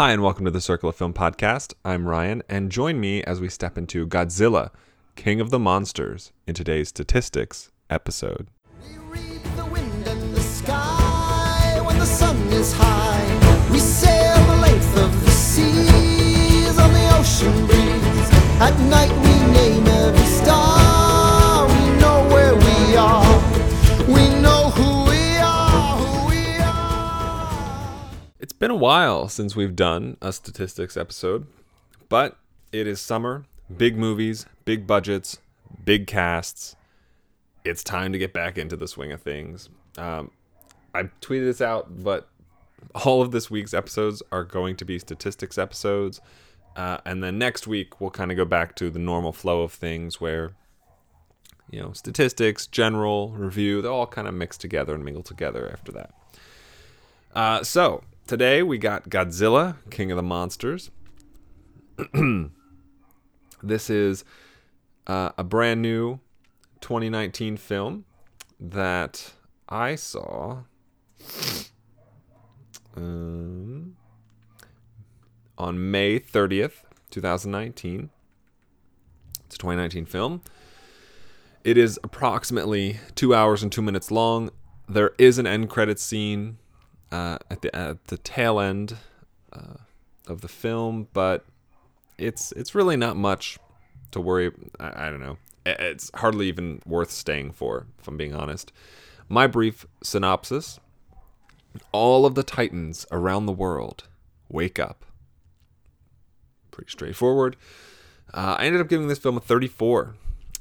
Hi, and welcome to the Circle of Film podcast. I'm Ryan, and join me as we step into Godzilla, King of the Monsters, in today's statistics episode. We read the wind and the sky when the sun is high. We sail the length of the seas on the ocean breeze. At night we name every star. Been a while since we've done a statistics episode, but it is summer, big movies, big budgets, big casts. It's time to get back into the swing of things. Um, I tweeted this out, but all of this week's episodes are going to be statistics episodes. Uh, and then next week, we'll kind of go back to the normal flow of things where, you know, statistics, general, review, they all kind of mix together and mingle together after that. Uh, so today we got Godzilla, King of the Monsters. this is uh, a brand new 2019 film that I saw um, on May 30th, 2019. It's a 2019 film. It is approximately two hours and two minutes long. There is an end credit scene uh, at the at the tail end uh, of the film, but it's it's really not much to worry. I, I don't know. It's hardly even worth staying for, if I'm being honest. My brief synopsis: All of the titans around the world wake up. Pretty straightforward. Uh, I ended up giving this film a 34.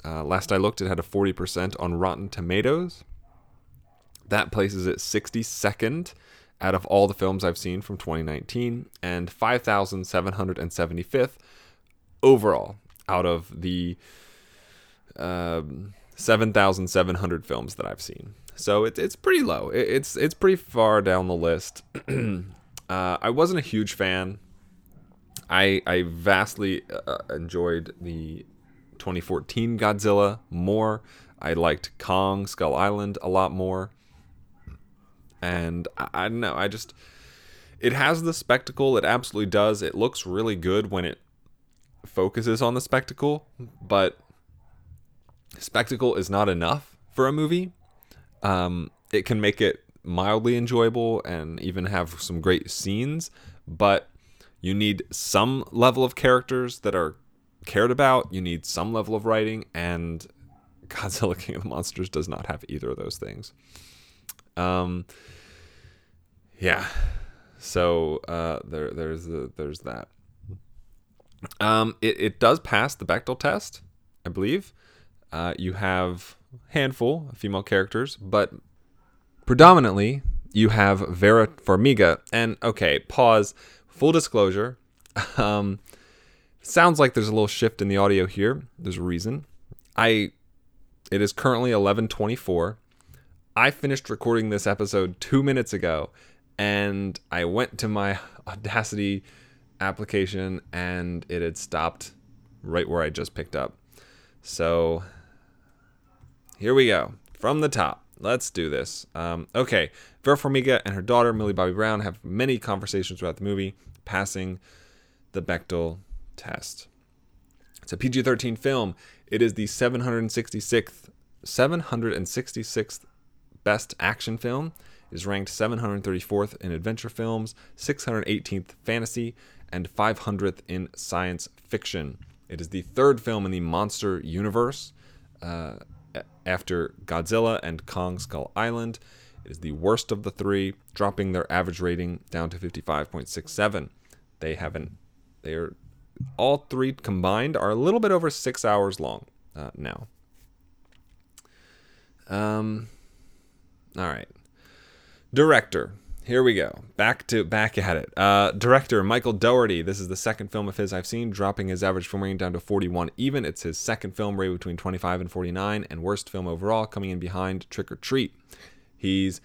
Uh, last I looked, it had a 40% on Rotten Tomatoes. That places it 62nd out of all the films I've seen from 2019 and 5,775th overall out of the um, 7,700 films that I've seen. So it's it's pretty low. It, it's it's pretty far down the list. uh, I wasn't a huge fan. I I vastly uh, enjoyed the 2014 Godzilla more. I liked Kong Skull Island a lot more. And I, I don't know, I just it has the spectacle, it absolutely does. It looks really good when it focuses on the spectacle, but spectacle is not enough for a movie. Um, it can make it mildly enjoyable and even have some great scenes, but you need some level of characters that are cared about. You need some level of writing, and Godzilla King of the Monsters does not have either of those things. Um, yeah. So uh, there, there's the, there's that. Um, it, it does pass the Bechdel test, I believe. Uh, you have handful of female characters, but predominantly you have Vera Farmiga. And okay, pause. Full disclosure. Um, sounds like there's a little shift in the audio here. There's a reason. I it is currently 11:24. I finished recording this episode 2 minutes ago and I went to my Audacity application and it had stopped right where I just picked up. So here we go from the top. Let's do this. Um, okay, Vera Farmiga and her daughter Millie Bobby Brown have many conversations throughout the movie, passing the Bechdel test. It's a PG-13 film. It is the 766th 766th best action film. is ranked 734th in adventure films, 618th fantasy, and 500th in science fiction. It is the third film in the monster universe uh, after Godzilla and Kong Skull Island. It is the worst of the three, dropping their average rating down to 55.67. They haven't. They are all three combined are a little bit over six hours long uh, now. Um. All right. Director. Here we go. Back to back at it. Uh, director Michael Dougherty. This is the second film of his I've seen, dropping his average film rating down to 41 even. It's his second film rated between 25 and 49, and worst film overall, coming in behind Trick or Treat. He's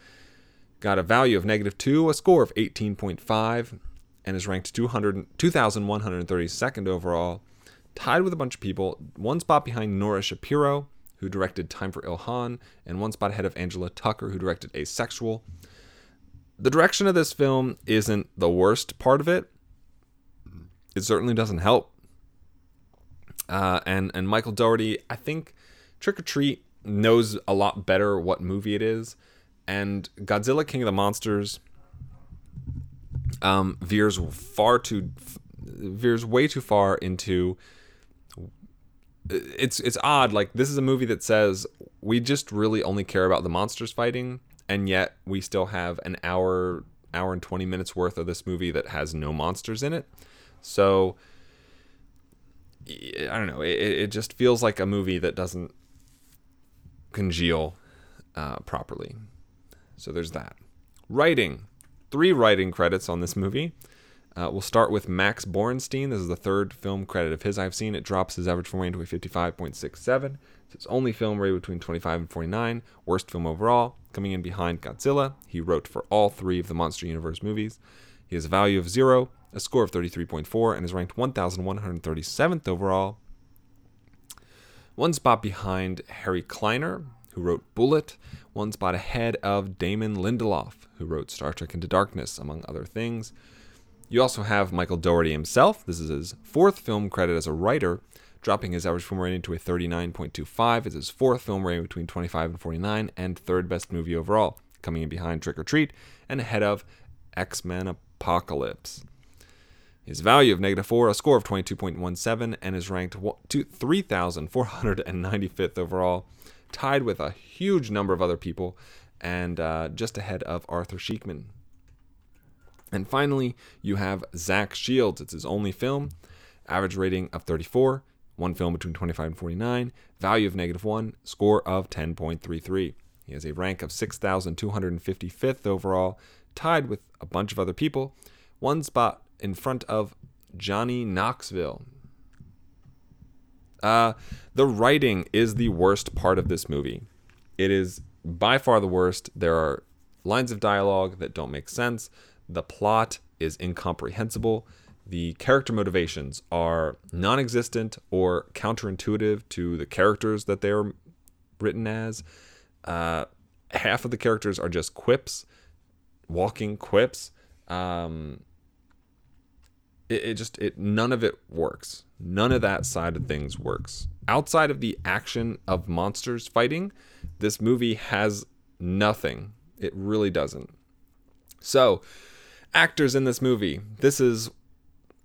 got a value of negative two, a score of 18.5, and is ranked 200, 2,132nd overall, tied with a bunch of people, one spot behind Norah Shapiro, who directed Time for Ilhan, and one spot ahead of Angela Tucker, who directed Asexual. The direction of this film isn't the worst part of it. it certainly doesn't help. Uh, and and Michael Dougherty, I think Trick or Treat knows a lot better what movie it is, and Godzilla King of the Monsters um, veers far too veers way too far into it's it's odd like this is a movie that says we just really only care about the monsters fighting and yet we still have an hour hour and 20 minutes worth of this movie that has no monsters in it. So i don't know it, it just feels like a movie that doesn't congeal uh, properly. So there's that. Writing. Three writing credits on this movie uh, we'll start with Max Borenstein. This is the third film credit of his I've seen. It drops his average film rating to a 55.67. It's his only film rated between 25 and 49. Worst film overall. Coming in behind Godzilla. He wrote for all three of the Monster Universe movies. He has a value of zero, a score of 33.4, and is ranked 1,137th overall. One spot behind Harry Kleiner, who wrote Bullitt, One spot ahead of Damon Lindelof, who wrote Star Trek Into Darkness, among other things. You also have Michael Dougherty himself. This is his fourth film credit as a writer, dropping his average film rating to a 39.25. It's his fourth film rating between 25 and 49, and third best movie overall, coming in behind Trick or Treat and ahead of X Men Apocalypse. His value of negative 4, a score of 22.17, and is ranked 3,495th overall, tied with a huge number of other people, and uh, just ahead of Arthur Sheekman. And finally, you have Zach Shields. It's his only film. Average rating of 34. One film between 25 and 49. Value of negative 1. Score of 10.33. He has a rank of 6,255th overall, tied with a bunch of other people. One spot in front of Johnny Knoxville. Uh, the writing is the worst part of this movie. It is by far the worst. There are lines of dialogue that don't make sense. The plot is incomprehensible. The character motivations are non existent or counterintuitive to the characters that they are written as. Uh, half of the characters are just quips, walking quips. Um, it, it just it none of it works. None of that side of things works. Outside of the action of monsters fighting, this movie has nothing. It really doesn't. So, actors in this movie. This is,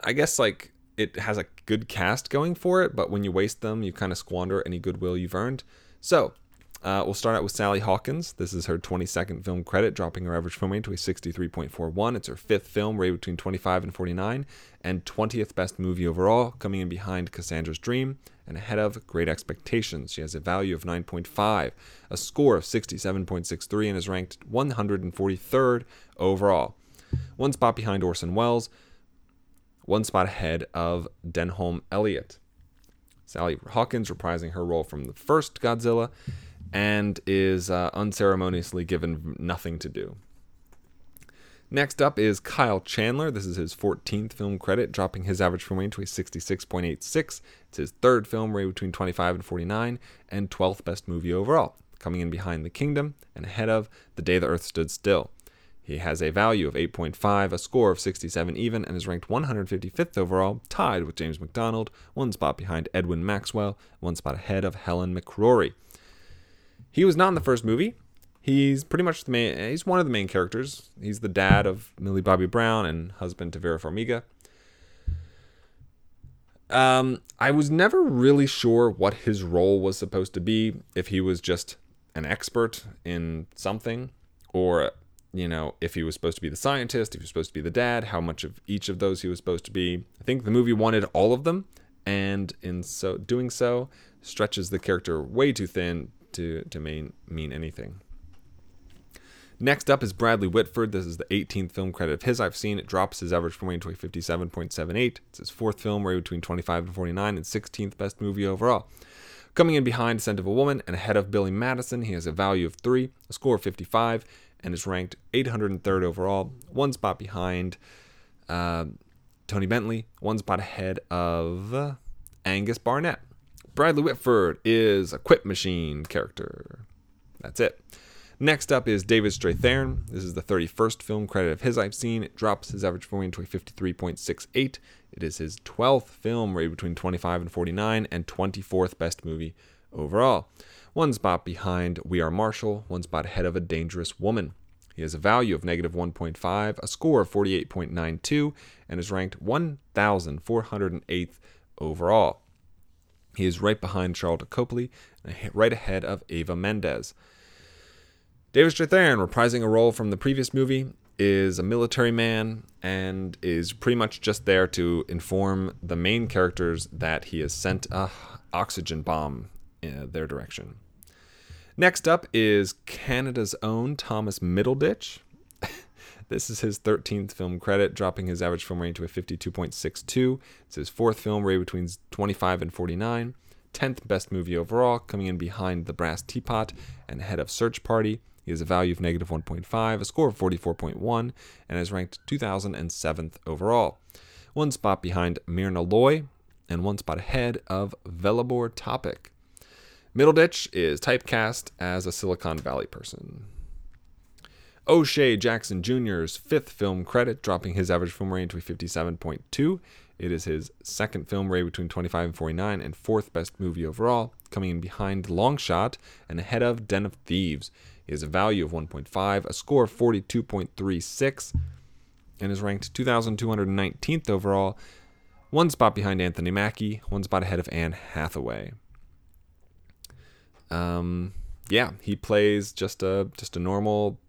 I guess, like it has a good cast going for it, but when you waste them, you kind of squander any goodwill you've earned. So, uh, we'll start out with Sally Hawkins. This is her 22nd film credit, dropping her average film rating to a 63.41. It's her fifth film, rated between 25 and 49, and 20th best movie overall, coming in behind Cassandra's Dream and ahead of Great Expectations. She has a value of 9.5, a score of 67.63, and is ranked 143rd overall. One spot behind Orson Welles, one spot ahead of Denholm Elliott. Sally Hawkins reprising her role from the first Godzilla and is uh, unceremoniously given nothing to do. Next up is Kyle Chandler. This is his 14th film credit, dropping his average film rating to a 66.86. It's his third film rated between 25 and 49, and 12th best movie overall, coming in behind The Kingdom and ahead of The Day the Earth Stood Still. He has a value of 8.5, a score of 67 even, and is ranked 155th overall, tied with James McDonald, one spot behind Edwin Maxwell, one spot ahead of Helen McCrory. He was not in the first movie. He's pretty much the main. He's one of the main characters. He's the dad of Millie Bobby Brown and husband to Vera Farmiga. Um, I was never really sure what his role was supposed to be. If he was just an expert in something, or you know, if he was supposed to be the scientist, if he was supposed to be the dad, how much of each of those he was supposed to be. I think the movie wanted all of them, and in so doing so, stretches the character way too thin to to mean mean anything. Next up is Bradley Whitford. This is the 18th film credit of his I've seen. It drops his average from rating to a 57.78. It's his fourth film rated between 25 and 49 and 16th best movie overall. Coming in behind Scent of a Woman and ahead of Billy Madison, he has a value of 3, a score of 55, and is ranked 803rd overall, one spot behind uh, Tony Bentley, one spot ahead of Angus Barnett. Bradley Whitford is a quip machine character. That's it. Next up is David Strathairn. This is the 31st film credit of his I've seen. It drops his average rating to a 53.68. It is his 12th film rated between 25 and 49 and 24th best movie overall. One spot behind We Are Marshall, one spot ahead of A Dangerous Woman. He has a value of negative 1.5, a score of 48.92, and is ranked 1,408th overall. He is right behind Sharlto Copley and right ahead of Eva Mendes. David Strathairn, reprising a role from the previous movie, is a military man and is pretty much just there to inform the main characters that he has sent a oxygen bomb their direction. Next up is Canada's own Thomas Middleditch. this is his 13th film credit, dropping his average film rating to a 52.62. It's his fourth film, rated between 25 and 49. 10th best movie overall, coming in behind The Brass Teapot and ahead of Search Party. He has a value of negative 1.5, a score of 44.1, and is ranked 2007th overall. One spot behind Myrna Loy, and one spot ahead of Velibor Topic. Middleditch is typecast as a Silicon Valley person. O'Shea Jackson Jr.'s fifth film credit, dropping his average film rating to a 57.2. It is his second film rated between 25 and 49 and fourth best movie overall, coming in behind Long Shot and ahead of Den of Thieves. He has a value of 1.5, a score of 42.36, and is ranked 2,219th overall, one spot behind Anthony Mackie, one spot ahead of Anne Hathaway. Um, yeah, he plays just a just a normal,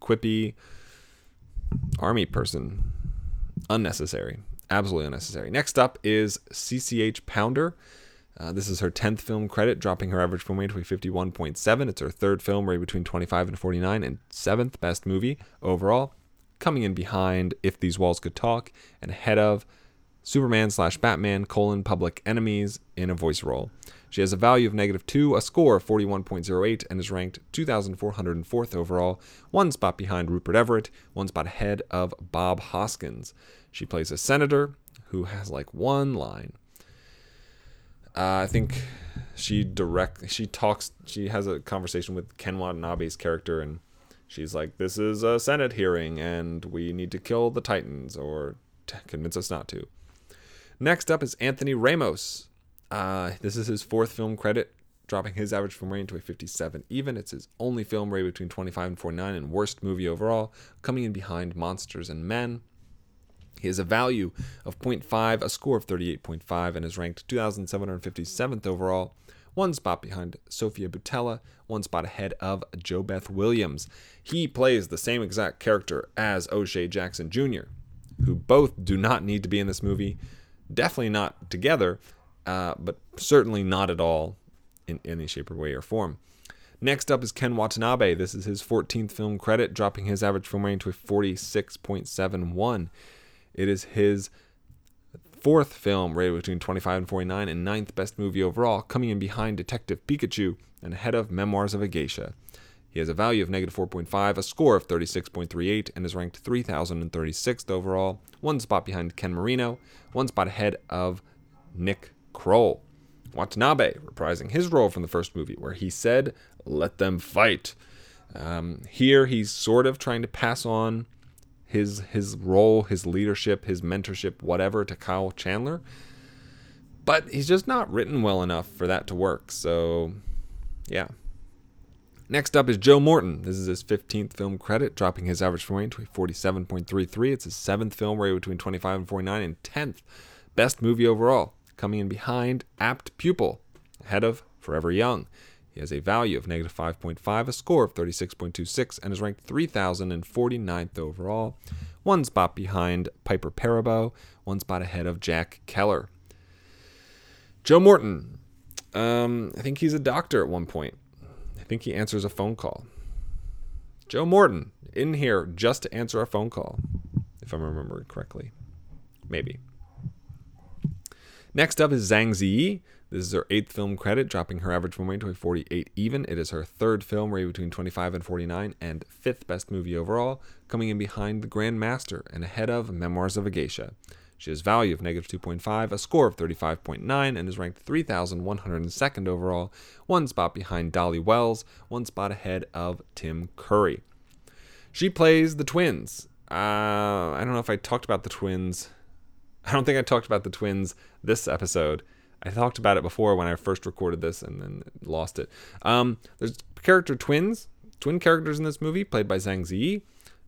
quippy army person. Unnecessary, absolutely unnecessary. Next up is CCH Pounder. Uh, this is her 10th film credit, dropping her average film rating to 51.7. It's her third film rated between 25 and 49, and seventh best movie overall. Coming in behind If These Walls Could Talk, and ahead of Superman slash Batman colon Public Enemies in a voice role. She has a value of negative 2, a score of 41.08, and is ranked 2,404th overall, one spot behind Rupert Everett, one spot ahead of Bob Hoskins. She plays a senator who has like one line. Uh, I think she direct she talks she has a conversation with Ken Watanabe's character and she's like this is a senate hearing and we need to kill the titans or convince us not to. Next up is Anthony Ramos. Uh, this is his fourth film credit, dropping his average film rating to a 57 even. It's his only film rated between 25 and 49 and worst movie overall, coming in behind Monsters and Men. He has a value of 0.5, a score of 38.5, and is ranked 2,757th overall, one spot behind Sofia Boutella, one spot ahead of JoBeth Williams. He plays the same exact character as O'Shea Jackson Jr., who both do not need to be in this movie. Definitely not together, uh, but certainly not at all in any shape or way or form. Next up is Ken Watanabe. This is his 14th film credit, dropping his average film rating to a 46.71. It is his fourth film rated between 25 and 49 and ninth best movie overall, coming in behind Detective Pikachu and ahead of Memoirs of a Geisha. He has a value of negative 4.5, a score of 36.38, and is ranked 3036th overall, one spot behind Ken Marino, one spot ahead of Nick Kroll. Watanabe reprising his role from the first movie, where he said, Let them fight. Um, here, he's sort of trying to pass on his his role, his leadership, his mentorship, whatever, to Kyle Chandler. But he's just not written well enough for that to work. So, yeah. Next up is Joe Morton. This is his 15th film credit, dropping his average rating to 47.33. It's his seventh film rated between 25 and 49, and 10th best movie overall, coming in behind Apt Pupil, ahead of Forever Young. He has a value of negative 5.5, a score of 36.26, and is ranked 3,049th overall, one spot behind Piper Perabo, one spot ahead of Jack Keller. Joe Morton. Um, I think he's a doctor at one point. I think he answers a phone call. Joe Morton in here just to answer a phone call, if I'm remembering correctly. Maybe. Next up is Zhang Ziyi. This is her eighth film credit, dropping her average rating to a 48 even. It is her third film rated between 25 and 49, and fifth best movie overall, coming in behind The Grand Master and ahead of Memoirs of a Geisha. She has value of negative 2.5, a score of 35.9, and is ranked 3,102nd overall, one spot behind Dolly Wells, one spot ahead of Tim Curry. She plays the twins. Uh, I don't know if I talked about the twins. I don't think I talked about the twins this episode. I talked about it before when I first recorded this and then lost it. Um, there's character twins, twin characters in this movie, played by Zhang Ziyi.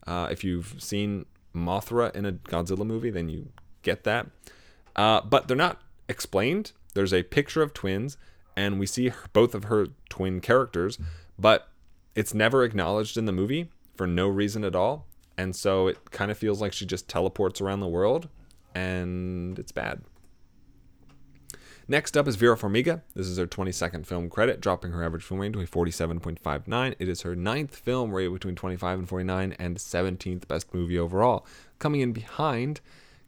Uh, if you've seen Mothra in a Godzilla movie, then you get that. Uh, but they're not explained. There's a picture of twins, and we see her, both of her twin characters, but it's never acknowledged in the movie for no reason at all. And so it kind of feels like she just teleports around the world, and it's bad. Next up is Vera Farmiga. This is her 22nd film credit, dropping her average film rating to a 47.59. It is her ninth film rated between 25 and 49 and 17th best movie overall, coming in behind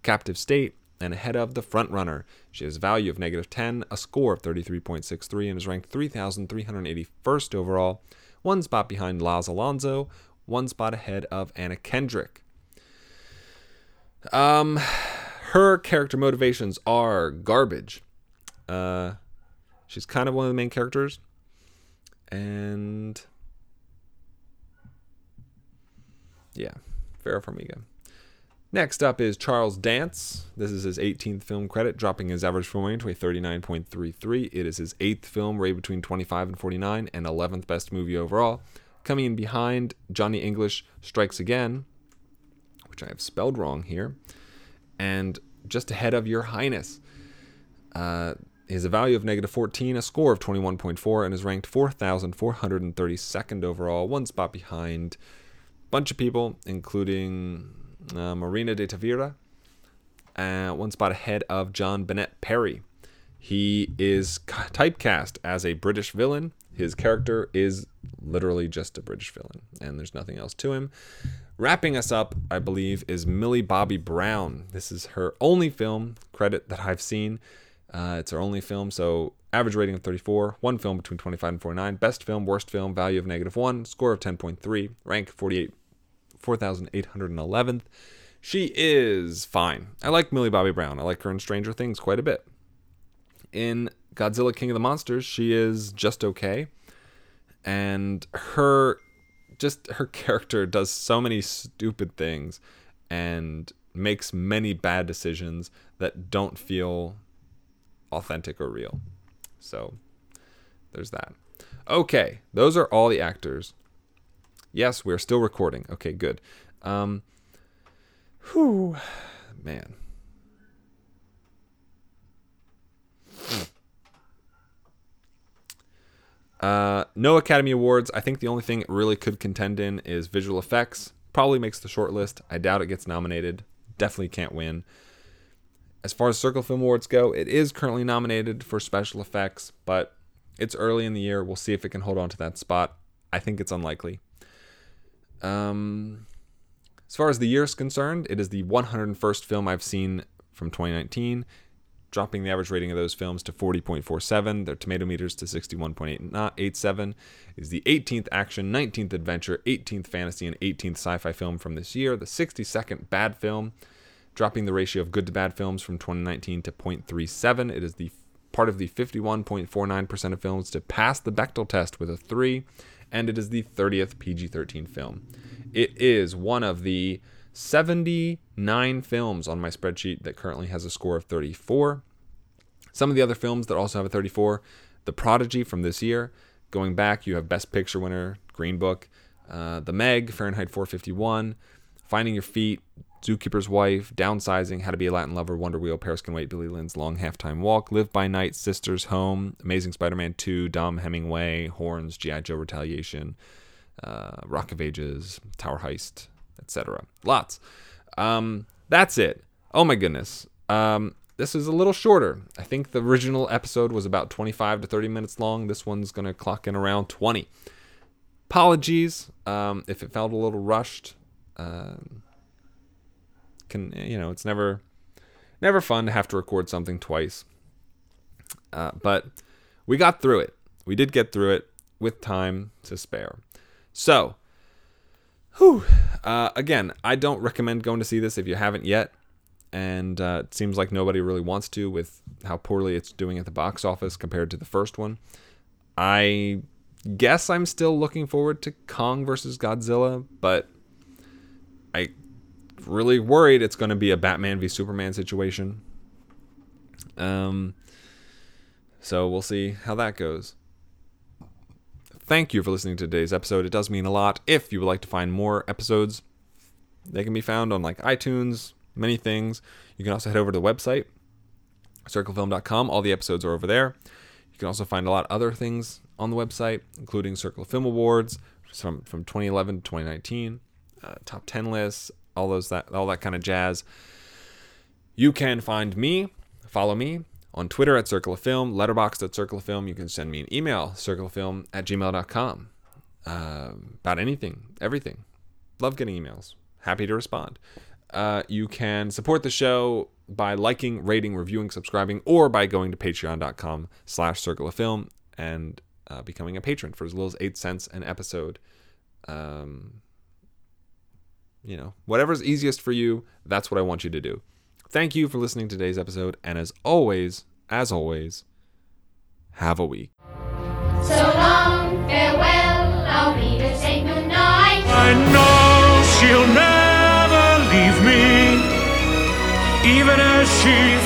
Captive State and ahead of The Frontrunner. She has a value of negative 10, a score of 33.63, and is ranked 3,381st overall, one spot behind Laz Alonso, one spot ahead of Anna Kendrick. Um, her character motivations are garbage. Uh, she's kind of one of the main characters, and yeah, Vera Farmiga. Next up is Charles Dance. This is his 18th film credit, dropping his average film rating to a 39.33. It is his eighth film, rated between 25 and 49, and 11th best movie overall. Coming in behind, Johnny English Strikes Again, which I have spelled wrong here, and just ahead of Your Highness. Uh, he a value of negative 14, a score of 21.4, and is ranked 4,432nd overall, one spot behind a bunch of people, including uh, Marina de Tavira, uh, one spot ahead of John Bennett Perry. He is typecast as a British villain. His character is literally just a British villain, and there's nothing else to him. Wrapping us up, I believe, is Millie Bobby Brown. This is her only film credit that I've seen. Uh, it's her only film, so average rating of 34, one film between 25 and 49, best film, worst film, value of negative 1, score of 10.3, rank 48, 4,811th. She is fine. I like Millie Bobby Brown. I like her in Stranger Things quite a bit. In Godzilla King of the Monsters, she is just okay. And her just her character does so many stupid things and makes many bad decisions that don't feel authentic or real. So there's that. Okay, those are all the actors. Yes, we're still recording. Okay, good. Um, whew, man. Uh, no Academy Awards. I think the only thing it really could contend in is visual effects. Probably makes the short list. I doubt it gets nominated. Definitely can't win. As far as Circle Film Awards go, it is currently nominated for special effects, but it's early in the year. We'll see if it can hold on to that spot. I think it's unlikely. Um, as far as the year is concerned, it is the 101st film I've seen from 2019, dropping the average rating of those films to 40.47, their tomato meters to 61.87. Is the 18th action, 19th adventure, 18th fantasy, and 18th sci-fi film from this year. The 62nd bad film, dropping the ratio of good to bad films from 2019 to 0.37. It is the part of the 51.49% of films to pass the Bechdel test with a 3 and it is the 30th PG 13 film. It is one of the 79 films on my spreadsheet that currently has a score of 34. Some of the other films that also have a 34 The Prodigy from this year. Going back, you have Best Picture winner, Green Book, uh, The Meg, Fahrenheit 451, Finding Your Feet, Zookeeper's Wife, Downsizing, How to Be a Latin Lover, Wonder Wheel, Paris Can Wait, Billy Lynn's Long Halftime Walk, Live by Night, Sisters Home, Amazing Spider-Man 2, Dom Hemingway, Horns, G.I. Joe Retaliation, uh, Rock of Ages, Tower Heist, etc. Lots. Um, that's it. Oh my goodness. Um, this is a little shorter. I think the original episode was about 25 to 30 minutes long. This one's going to clock in around 20. Apologies um, if it felt a little rushed. Um, can you know it's never never fun to have to record something twice uh, but we got through it we did get through it with time to spare so whew, uh, again i don't recommend going to see this if you haven't yet and uh, it seems like nobody really wants to with how poorly it's doing at the box office compared to the first one. I guess I'm still looking forward to Kong versus Godzilla, but I really worried it's going to be a Batman v Superman situation. Um, so we'll see how that goes. Thank you for listening to today's episode. It does mean a lot. If you would like to find more episodes, they can be found on like iTunes, many things. You can also head over to the website, circlefilm.com. All the episodes are over there. You can also find a lot of other things on the website, including Circle Film Awards from, from 2011 to 2019, uh, top 10 lists, all those that all that kind of jazz. You can find me, follow me on Twitter at Circle of Film, Letterboxd at Circle of Film. You can send me an email, circleoffilm at gmail.com, uh, about anything, everything. Love getting emails. Happy to respond. Uh, you can support the show by liking, rating, reviewing, subscribing, or by going to patreon.com slash circle of film and uh, becoming a patron for as little as eight cents an episode. Um, you know, whatever's easiest for you, that's what I want you to do. Thank you for listening to today's episode, and as always, as always, have a week. So long, farewell, I'll be to say goodnight. I know she'll never leave me, even as she